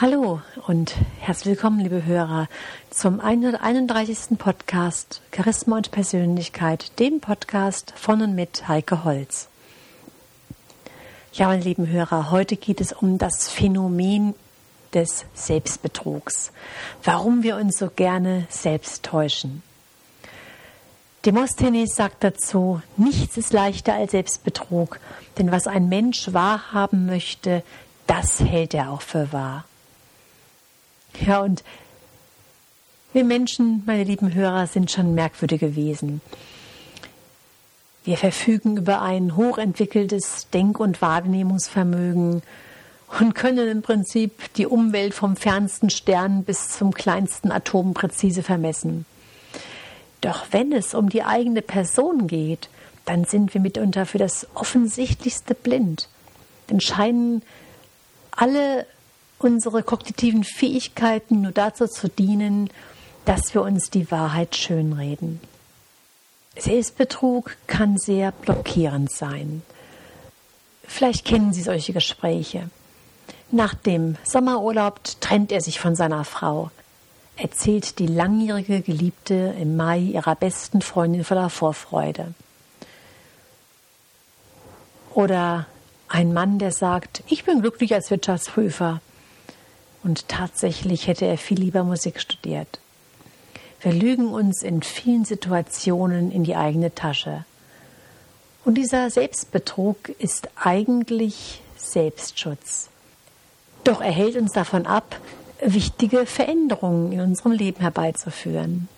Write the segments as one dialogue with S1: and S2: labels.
S1: Hallo und herzlich willkommen, liebe Hörer, zum 131. Podcast Charisma und Persönlichkeit, dem Podcast von und mit Heike Holz. Ja, meine lieben Hörer, heute geht es um das Phänomen des Selbstbetrugs. Warum wir uns so gerne selbst täuschen. Demosthenes sagt dazu, nichts ist leichter als Selbstbetrug, denn was ein Mensch wahrhaben möchte, das hält er auch für wahr. Ja, und wir Menschen, meine lieben Hörer, sind schon merkwürdige Wesen. Wir verfügen über ein hochentwickeltes Denk- und Wahrnehmungsvermögen und können im Prinzip die Umwelt vom fernsten Stern bis zum kleinsten Atom präzise vermessen. Doch wenn es um die eigene Person geht, dann sind wir mitunter für das Offensichtlichste blind. Denn scheinen alle unsere kognitiven Fähigkeiten nur dazu zu dienen, dass wir uns die Wahrheit schönreden. Selbstbetrug kann sehr blockierend sein. Vielleicht kennen Sie solche Gespräche. Nach dem Sommerurlaub trennt er sich von seiner Frau, erzählt die langjährige Geliebte im Mai ihrer besten Freundin voller Vorfreude. Oder ein Mann, der sagt, ich bin glücklich als Wirtschaftsprüfer. Und tatsächlich hätte er viel lieber Musik studiert. Wir lügen uns in vielen Situationen in die eigene Tasche. Und dieser Selbstbetrug ist eigentlich Selbstschutz. Doch er hält uns davon ab, wichtige Veränderungen in unserem Leben herbeizuführen.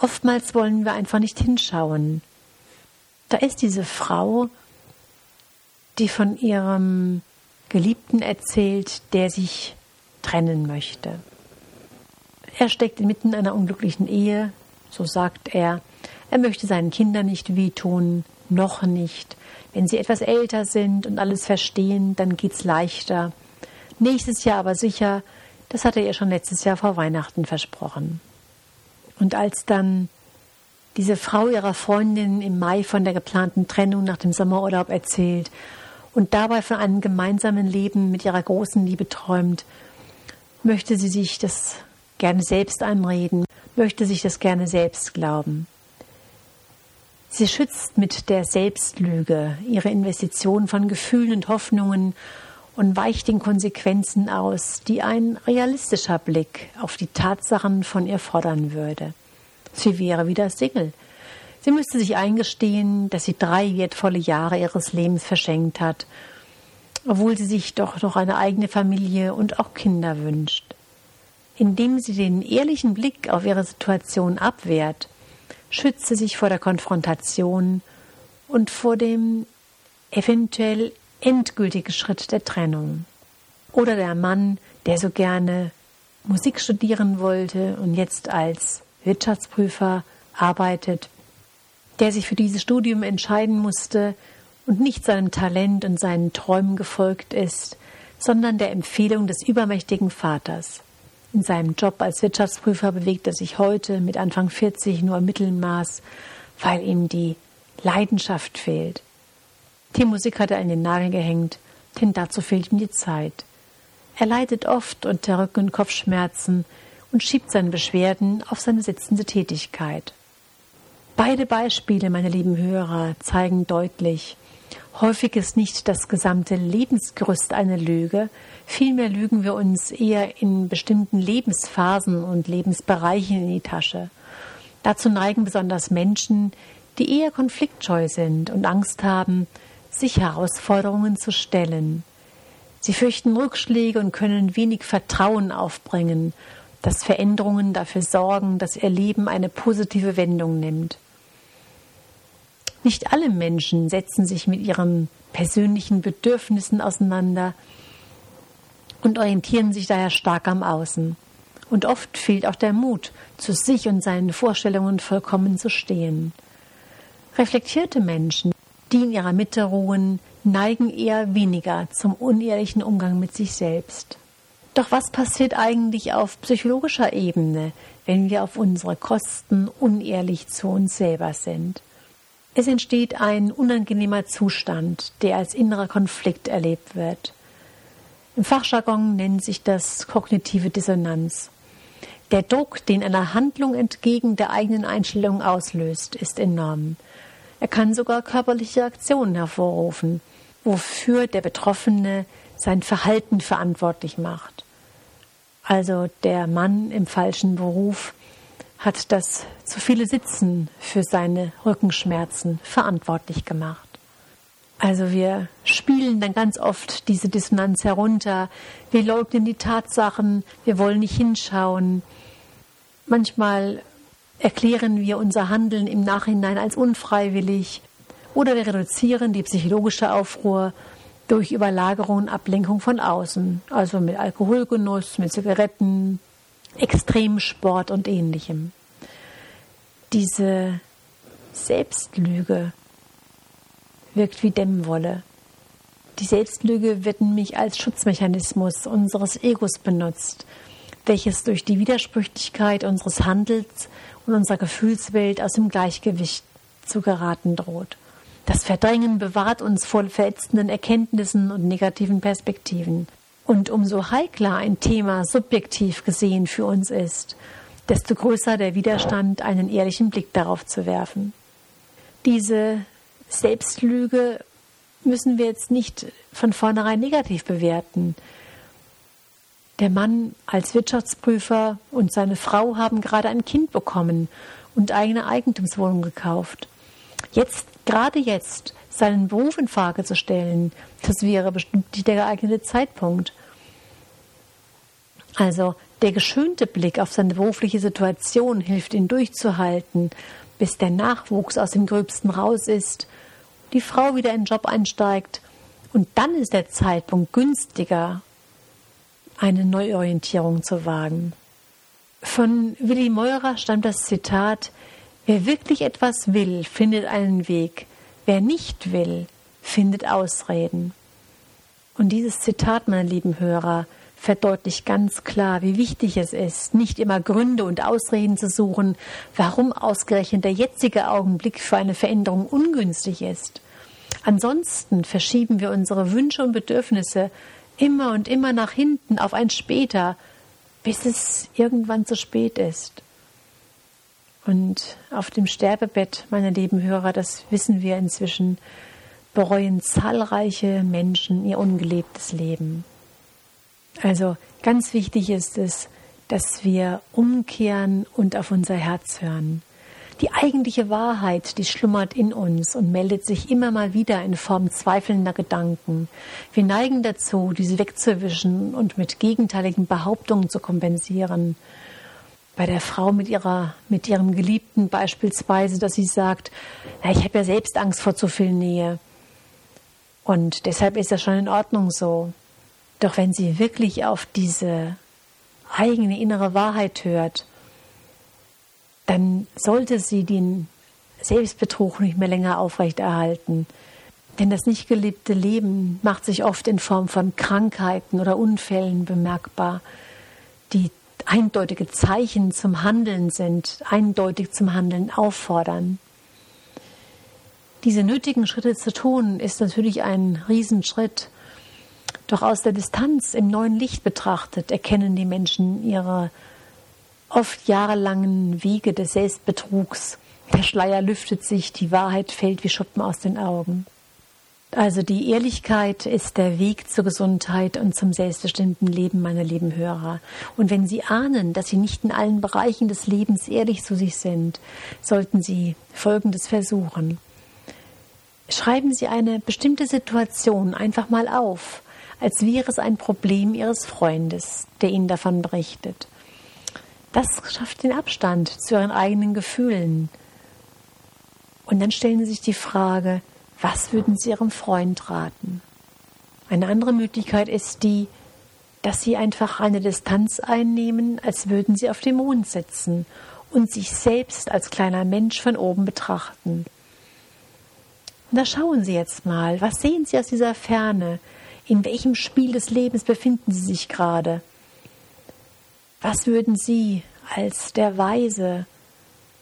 S1: Oftmals wollen wir einfach nicht hinschauen. Da ist diese Frau, die von ihrem Geliebten erzählt, der sich trennen möchte. Er steckt inmitten einer unglücklichen Ehe, so sagt er. Er möchte seinen Kindern nicht wehtun, noch nicht. Wenn sie etwas älter sind und alles verstehen, dann geht's leichter. Nächstes Jahr aber sicher, das hat er ihr schon letztes Jahr vor Weihnachten versprochen. Und als dann diese Frau ihrer Freundin im Mai von der geplanten Trennung nach dem Sommerurlaub erzählt und dabei von einem gemeinsamen Leben mit ihrer großen Liebe träumt, möchte sie sich das gerne selbst anreden, möchte sich das gerne selbst glauben. Sie schützt mit der Selbstlüge ihre Investition von Gefühlen und Hoffnungen und weicht den Konsequenzen aus, die ein realistischer Blick auf die Tatsachen von ihr fordern würde. Sie wäre wieder Single. Sie müsste sich eingestehen, dass sie drei wertvolle Jahre ihres Lebens verschenkt hat, obwohl sie sich doch noch eine eigene Familie und auch Kinder wünscht. Indem sie den ehrlichen Blick auf ihre Situation abwehrt, schützt sie sich vor der Konfrontation und vor dem eventuell endgültigen Schritt der Trennung. Oder der Mann, der so gerne Musik studieren wollte und jetzt als Wirtschaftsprüfer arbeitet, der sich für dieses Studium entscheiden musste und nicht seinem Talent und seinen Träumen gefolgt ist, sondern der Empfehlung des übermächtigen Vaters. In seinem Job als Wirtschaftsprüfer bewegt er sich heute mit Anfang 40 nur im Mittelmaß, weil ihm die Leidenschaft fehlt. Die Musik hat er in den Nagel gehängt, denn dazu fehlt ihm die Zeit. Er leidet oft unter Rücken- und Kopfschmerzen und schiebt seine Beschwerden auf seine sitzende Tätigkeit. Beide Beispiele, meine lieben Hörer, zeigen deutlich, häufig ist nicht das gesamte Lebensgerüst eine Lüge, Vielmehr lügen wir uns eher in bestimmten Lebensphasen und Lebensbereichen in die Tasche. Dazu neigen besonders Menschen, die eher konfliktscheu sind und Angst haben, sich Herausforderungen zu stellen. Sie fürchten Rückschläge und können wenig Vertrauen aufbringen, dass Veränderungen dafür sorgen, dass ihr Leben eine positive Wendung nimmt. Nicht alle Menschen setzen sich mit ihren persönlichen Bedürfnissen auseinander, und orientieren sich daher stark am Außen. Und oft fehlt auch der Mut, zu sich und seinen Vorstellungen vollkommen zu stehen. Reflektierte Menschen, die in ihrer Mitte ruhen, neigen eher weniger zum unehrlichen Umgang mit sich selbst. Doch was passiert eigentlich auf psychologischer Ebene, wenn wir auf unsere Kosten unehrlich zu uns selber sind? Es entsteht ein unangenehmer Zustand, der als innerer Konflikt erlebt wird. Im Fachjargon nennt sich das kognitive Dissonanz. Der Druck, den eine Handlung entgegen der eigenen Einstellung auslöst, ist enorm. Er kann sogar körperliche Aktionen hervorrufen, wofür der Betroffene sein Verhalten verantwortlich macht. Also der Mann im falschen Beruf hat das zu viele Sitzen für seine Rückenschmerzen verantwortlich gemacht. Also wir spielen dann ganz oft diese Dissonanz herunter. Wir leugnen die Tatsachen, wir wollen nicht hinschauen. Manchmal erklären wir unser Handeln im Nachhinein als unfreiwillig oder wir reduzieren die psychologische Aufruhr durch Überlagerung und Ablenkung von außen, also mit Alkoholgenuss, mit Zigaretten, Extremsport und ähnlichem. Diese Selbstlüge wirkt wie Dämmwolle. Die Selbstlüge wird nämlich als Schutzmechanismus unseres Egos benutzt, welches durch die Widersprüchlichkeit unseres Handels und unserer Gefühlswelt aus dem Gleichgewicht zu geraten droht. Das Verdrängen bewahrt uns vor verätzenden Erkenntnissen und negativen Perspektiven. Und umso heikler ein Thema subjektiv gesehen für uns ist, desto größer der Widerstand, einen ehrlichen Blick darauf zu werfen. Diese Selbstlüge müssen wir jetzt nicht von vornherein negativ bewerten. Der Mann als Wirtschaftsprüfer und seine Frau haben gerade ein Kind bekommen und eigene Eigentumswohnung gekauft. Jetzt, gerade jetzt, seinen Beruf in Frage zu stellen, das wäre bestimmt nicht der geeignete Zeitpunkt. Also der geschönte Blick auf seine berufliche Situation hilft ihn durchzuhalten, bis der Nachwuchs aus dem Gröbsten raus ist die Frau wieder in den Job einsteigt. Und dann ist der Zeitpunkt günstiger, eine Neuorientierung zu wagen. Von Willi Meurer stammt das Zitat, wer wirklich etwas will, findet einen Weg, wer nicht will, findet Ausreden. Und dieses Zitat, meine lieben Hörer, verdeutlicht ganz klar, wie wichtig es ist, nicht immer Gründe und Ausreden zu suchen, warum ausgerechnet der jetzige Augenblick für eine Veränderung ungünstig ist. Ansonsten verschieben wir unsere Wünsche und Bedürfnisse immer und immer nach hinten auf ein später, bis es irgendwann zu spät ist. Und auf dem Sterbebett, meine lieben Hörer, das wissen wir inzwischen, bereuen zahlreiche Menschen ihr ungelebtes Leben. Also ganz wichtig ist es, dass wir umkehren und auf unser Herz hören. Die eigentliche Wahrheit, die schlummert in uns und meldet sich immer mal wieder in Form zweifelnder Gedanken. Wir neigen dazu, diese wegzuwischen und mit gegenteiligen Behauptungen zu kompensieren. Bei der Frau mit ihrer, mit ihrem Geliebten beispielsweise, dass sie sagt, na, ich habe ja selbst Angst vor zu viel Nähe. Und deshalb ist das schon in Ordnung so. Doch wenn sie wirklich auf diese eigene innere Wahrheit hört dann sollte sie den Selbstbetrug nicht mehr länger aufrechterhalten. Denn das nicht gelebte Leben macht sich oft in Form von Krankheiten oder Unfällen bemerkbar, die eindeutige Zeichen zum Handeln sind, eindeutig zum Handeln auffordern. Diese nötigen Schritte zu tun, ist natürlich ein Riesenschritt. Doch aus der Distanz im neuen Licht betrachtet erkennen die Menschen ihre oft jahrelangen Wege des Selbstbetrugs. Der Schleier lüftet sich, die Wahrheit fällt wie Schuppen aus den Augen. Also die Ehrlichkeit ist der Weg zur Gesundheit und zum selbstbestimmten Leben, meine lieben Hörer. Und wenn Sie ahnen, dass Sie nicht in allen Bereichen des Lebens ehrlich zu sich sind, sollten Sie Folgendes versuchen. Schreiben Sie eine bestimmte Situation einfach mal auf, als wäre es ein Problem Ihres Freundes, der Ihnen davon berichtet. Das schafft den Abstand zu ihren eigenen Gefühlen. Und dann stellen Sie sich die Frage, was würden Sie Ihrem Freund raten? Eine andere Möglichkeit ist die, dass Sie einfach eine Distanz einnehmen, als würden Sie auf dem Mond sitzen und sich selbst als kleiner Mensch von oben betrachten. Und da schauen Sie jetzt mal, was sehen Sie aus dieser Ferne? In welchem Spiel des Lebens befinden Sie sich gerade? Was würden Sie als der Weise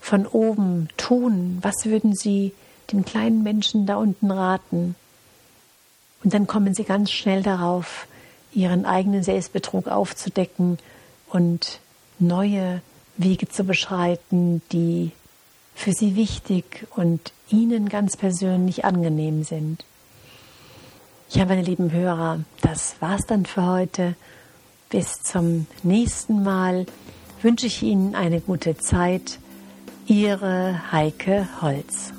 S1: von oben tun? Was würden Sie den kleinen Menschen da unten raten? Und dann kommen Sie ganz schnell darauf, ihren eigenen Selbstbetrug aufzudecken und neue Wege zu beschreiten, die für sie wichtig und ihnen ganz persönlich angenehm sind. Ja, meine lieben Hörer, das war's dann für heute. Bis zum nächsten Mal wünsche ich Ihnen eine gute Zeit. Ihre Heike Holz.